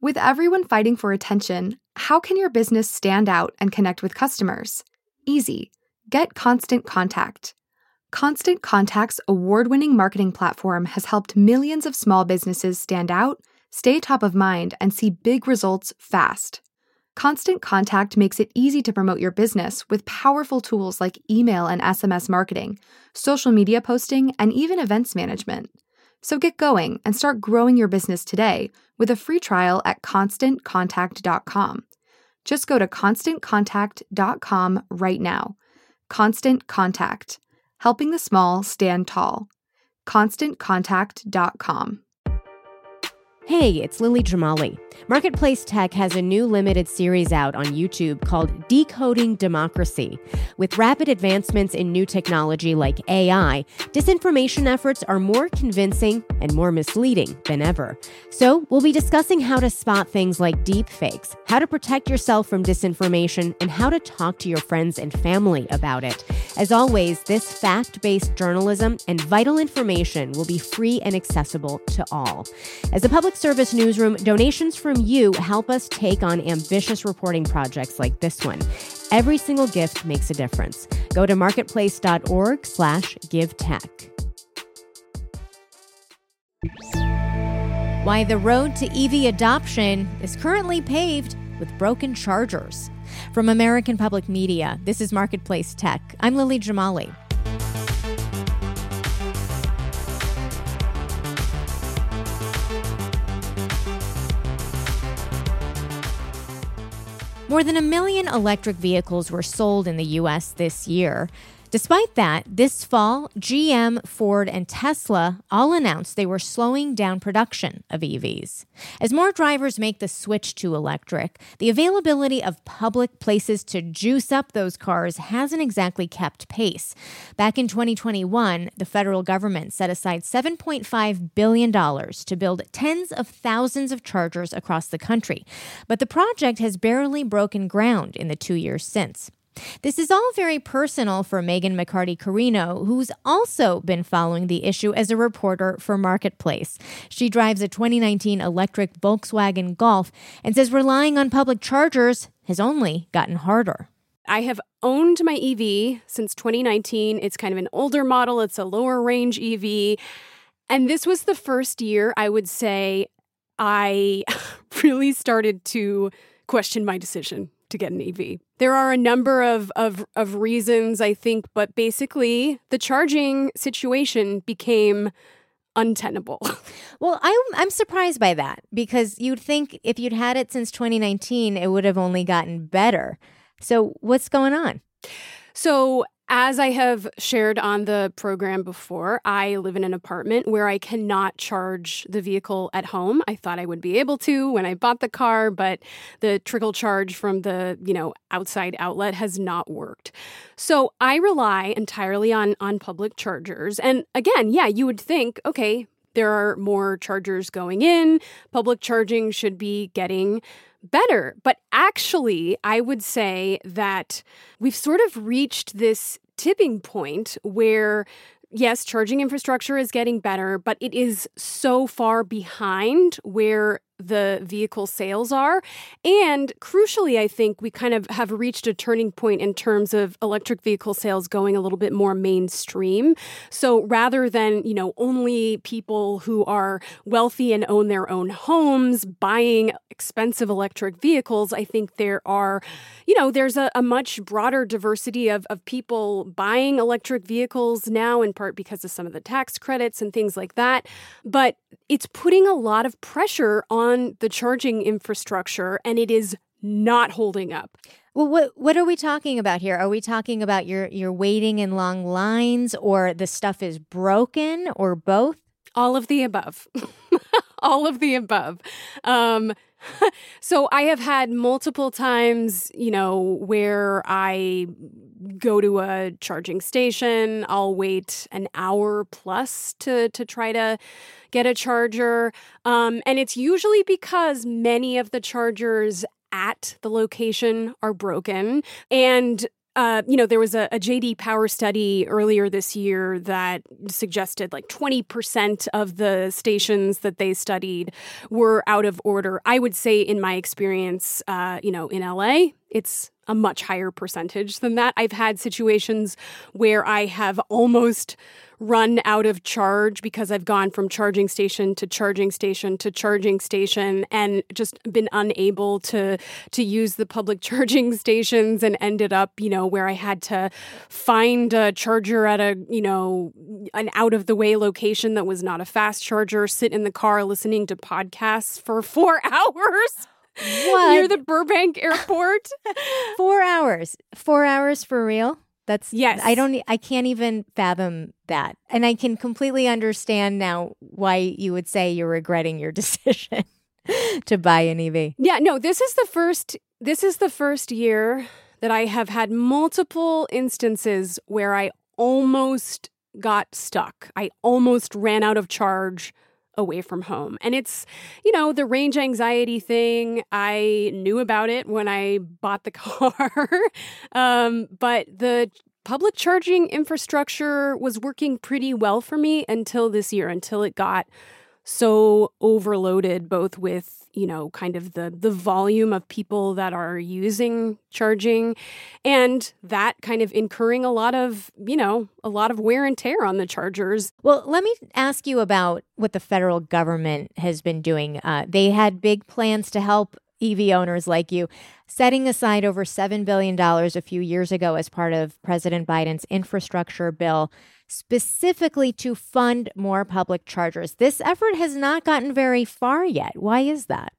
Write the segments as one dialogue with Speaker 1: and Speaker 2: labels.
Speaker 1: With everyone fighting for attention, how can your business stand out and connect with customers? Easy. Get Constant Contact. Constant Contact's award winning marketing platform has helped millions of small businesses stand out, stay top of mind, and see big results fast. Constant Contact makes it easy to promote your business with powerful tools like email and SMS marketing, social media posting, and even events management. So get going and start growing your business today with a free trial at constantcontact.com. Just go to constantcontact.com right now. Constant Contact, helping the small stand tall. ConstantContact.com.
Speaker 2: Hey, it's Lily Jamali. Marketplace Tech has a new limited series out on YouTube called Decoding Democracy. With rapid advancements in new technology like AI, disinformation efforts are more convincing and more misleading than ever. So, we'll be discussing how to spot things like deepfakes, how to protect yourself from disinformation, and how to talk to your friends and family about it. As always, this fact based journalism and vital information will be free and accessible to all. As a public service newsroom, donations from you help us take on ambitious reporting projects like this one. Every single gift makes a difference. Go to marketplace.org slash give tech. Why the road to EV adoption is currently paved with broken chargers. From American Public Media, this is Marketplace Tech. I'm Lily Jamali. More than a million electric vehicles were sold in the U.S. this year. Despite that, this fall, GM, Ford, and Tesla all announced they were slowing down production of EVs. As more drivers make the switch to electric, the availability of public places to juice up those cars hasn't exactly kept pace. Back in 2021, the federal government set aside $7.5 billion to build tens of thousands of chargers across the country. But the project has barely broken ground in the two years since. This is all very personal for Meghan McCarty Carino, who's also been following the issue as a reporter for Marketplace. She drives a 2019 electric Volkswagen Golf and says relying on public chargers has only gotten harder.
Speaker 3: I have owned my EV since 2019. It's kind of an older model, it's a lower range EV. And this was the first year I would say I really started to question my decision to get an EV. There are a number of, of, of reasons, I think, but basically the charging situation became untenable.
Speaker 2: Well, I'm, I'm surprised by that because you'd think if you'd had it since 2019, it would have only gotten better. So, what's going on?
Speaker 3: So, as I have shared on the program before, I live in an apartment where I cannot charge the vehicle at home. I thought I would be able to when I bought the car, but the trickle charge from the, you know, outside outlet has not worked. So I rely entirely on on public chargers. And again, yeah, you would think, okay, there are more chargers going in. Public charging should be getting better. But actually, I would say that we've sort of reached this tipping point where yes, charging infrastructure is getting better, but it is so far behind where the vehicle sales are. And crucially, I think we kind of have reached a turning point in terms of electric vehicle sales going a little bit more mainstream. So rather than, you know, only people who are wealthy and own their own homes buying expensive electric vehicles, I think there are, you know, there's a, a much broader diversity of, of people buying electric vehicles now, in part because of some of the tax credits and things like that. But it's putting a lot of pressure on the charging infrastructure and it is not holding up.
Speaker 2: Well, what what are we talking about here? Are we talking about you're you're waiting in long lines or the stuff is broken or both?
Speaker 3: All of the above. All of the above. Um, so I have had multiple times, you know, where I go to a charging station, I'll wait an hour plus to to try to get a charger. Um, and it's usually because many of the chargers at the location are broken. And uh, you know, there was a, a, JD Power study earlier this year that suggested like 20% of the stations that they studied were out of order. I would say, in my experience, uh, you know, in LA, it's a much higher percentage than that. I've had situations where I have almost run out of charge because I've gone from charging station to charging station to charging station and just been unable to to use the public charging stations and ended up, you know, where I had to find a charger at a, you know, an out of the way location that was not a fast charger, sit in the car listening to podcasts for 4 hours.
Speaker 2: What?
Speaker 3: Near the Burbank airport.
Speaker 2: Four hours. Four hours for real? That's
Speaker 3: yes.
Speaker 2: I don't. I can't even fathom that, and I can completely understand now why you would say you're regretting your decision to buy an EV.
Speaker 3: Yeah. No. This is the first. This is the first year that I have had multiple instances where I almost got stuck. I almost ran out of charge away from home. And it's, you know, the range anxiety thing. I knew about it when I bought the car. um, but the public charging infrastructure was working pretty well for me until this year, until it got so overloaded both with you know kind of the the volume of people that are using charging and that kind of incurring a lot of you know a lot of wear and tear on the chargers.
Speaker 2: Well let me ask you about what the federal government has been doing. Uh, they had big plans to help ev owners like you setting aside over $7 billion a few years ago as part of president biden's infrastructure bill specifically to fund more public chargers. This effort has not gotten very far yet. Why is that?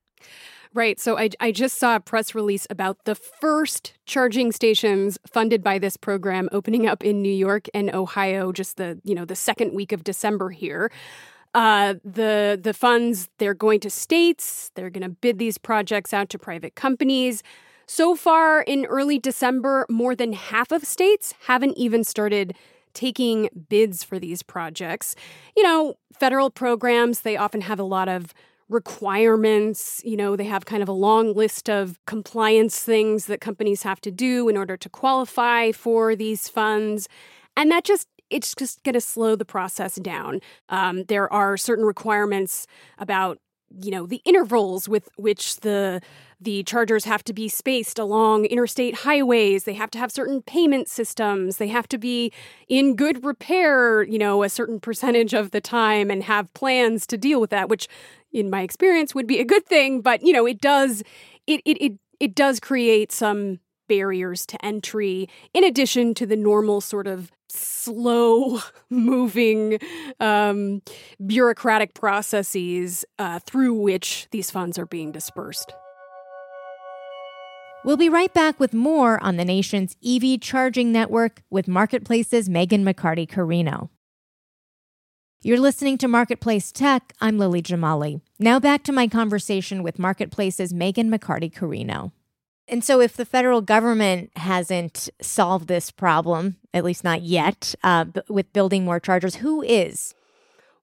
Speaker 3: Right. So I, I just saw a press release about the first charging stations funded by this program opening up in New York and Ohio just the, you know, the second week of December here. Uh, the the funds they're going to states. They're going to bid these projects out to private companies. So far in early December, more than half of states haven't even started taking bids for these projects. You know, federal programs, they often have a lot of requirements. You know, they have kind of a long list of compliance things that companies have to do in order to qualify for these funds. And that just it's just going to slow the process down. Um, there are certain requirements about you know the intervals with which the the chargers have to be spaced along interstate highways. They have to have certain payment systems. They have to be in good repair you know a certain percentage of the time and have plans to deal with that which in my experience would be a good thing. But you know it does it it it, it does create some barriers to entry in addition to the normal sort of slow moving um, bureaucratic processes uh, through which these funds are being dispersed.
Speaker 2: We'll be right back with more on the nation's EV charging network with Marketplace's Meghan McCarty Carino. You're listening to Marketplace Tech. I'm Lily Jamali. Now back to my conversation with Marketplace's Meghan McCarty Carino. And so, if the federal government hasn't solved this problem, at least not yet, uh, with building more chargers, who is?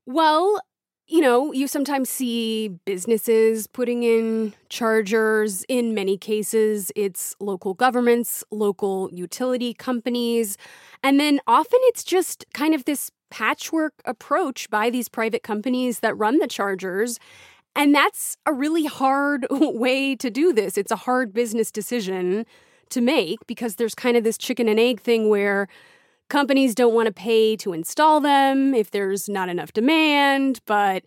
Speaker 3: Well, you know, you sometimes see businesses putting in chargers. In many cases, it's local governments, local utility companies. And then often it's just kind of this patchwork approach by these private companies that run the chargers. And that's a really hard way to do this. It's a hard business decision to make because there's kind of this chicken and egg thing where companies don't want to pay to install them if there's not enough demand, but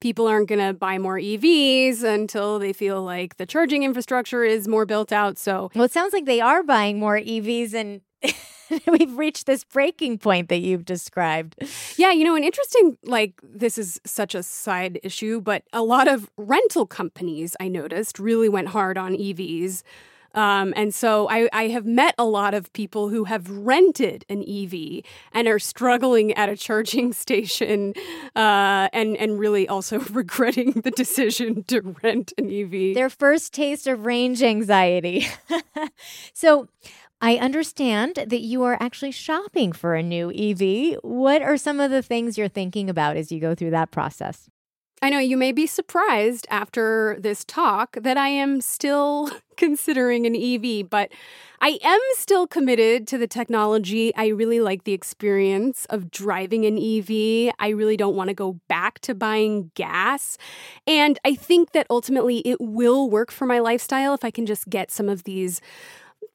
Speaker 3: people aren't going to buy more EVs until they feel like the charging infrastructure is more built out. So,
Speaker 2: well, it sounds like they are buying more EVs and we've reached this breaking point that you've described.
Speaker 3: Yeah, you know, an interesting, like, this is such a side issue, but a lot of rental companies I noticed really went hard on EVs. Um, and so I, I, have met a lot of people who have rented an EV and are struggling at a charging station uh, and, and really also regretting the decision to rent an EV.
Speaker 2: Their first taste of range anxiety. so, I understand that you are actually shopping for a new EV. What are some of the things you're thinking about as you go through that process?
Speaker 3: I know you may be surprised after this talk that I am still considering an EV, but I am still committed to the technology. I really like the experience of driving an EV. I really don't want to go back to buying gas. And I think that ultimately it will work for my lifestyle if I can just get some of these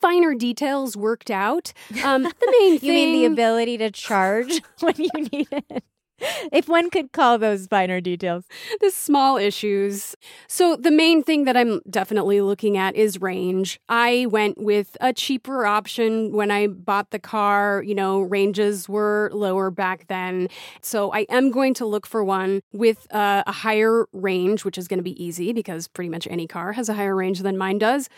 Speaker 3: finer details worked out. Um, the main thing.
Speaker 2: you mean the ability to charge when you need it? If one could call those finer details.
Speaker 3: The small issues. So, the main thing that I'm definitely looking at is range. I went with a cheaper option when I bought the car. You know, ranges were lower back then. So, I am going to look for one with uh, a higher range, which is going to be easy because pretty much any car has a higher range than mine does.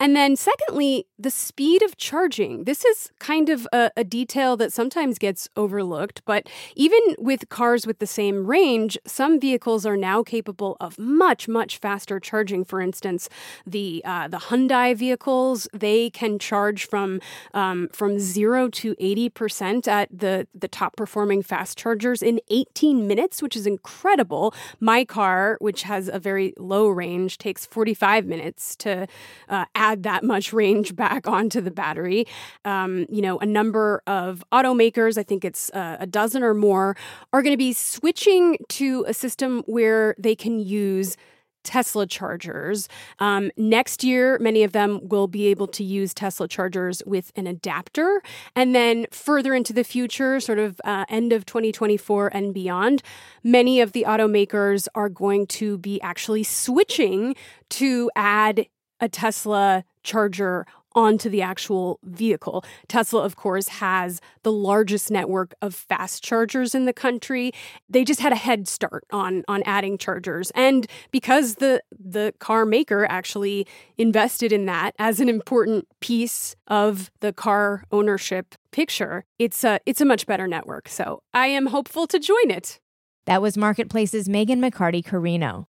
Speaker 3: And then, secondly, the speed of charging. This is kind of a, a, detail that sometimes gets overlooked, but even with cars with the same range, some vehicles are now capable of much, much faster charging. For instance, the uh, the Hyundai vehicles they can charge from um, from zero to eighty percent at the the top performing fast chargers in eighteen minutes, which is incredible. My car, which has a very low range, takes forty five minutes to uh, add that much range back onto the battery. Um, you know, a number of automakers, I think it's uh, a dozen or more, are going to be switching to a system where they can use Tesla chargers. Um, next year, many of them will be able to use Tesla chargers with an adapter. And then further into the future, sort of uh, end of 2024 and beyond, many of the automakers are going to be actually switching to add a Tesla charger onto the actual vehicle. Tesla, of course, has the largest network of fast chargers in the country. They just had a head start on on adding chargers. And because the the car maker actually invested in that as an important piece of the car ownership picture, it's a it's a much better network. So I am hopeful to join it.
Speaker 2: That was Marketplace's Meghan McCarty Carino.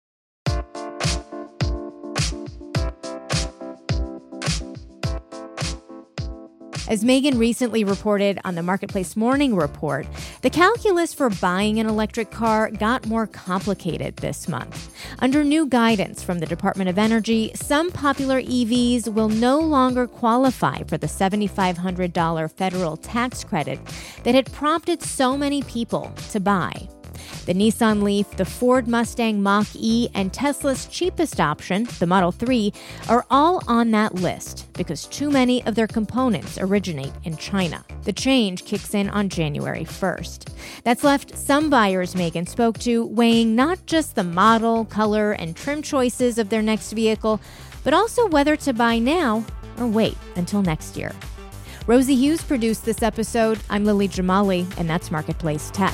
Speaker 2: As Meghan recently reported on the Marketplace Morning Report, the calculus for buying an electric car got more complicated this month. Under new guidance from the Department of Energy, some popular EVs will no longer qualify for the $7,500 federal tax credit that had prompted so many people to buy. The Nissan Leaf, the Ford Mustang Mach E, and Tesla's cheapest option, the Model 3, are all on that list because too many of their components originate in China. The change kicks in on January 1st. That's left some buyers Meghan spoke to weighing not just the model, color, and trim choices of their next vehicle, but also whether to buy now or wait until next year. Rosie Hughes produced this episode. I'm Lily Jamali, and that's Marketplace Tech.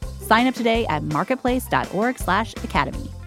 Speaker 4: Sign up today at marketplace.org/academy.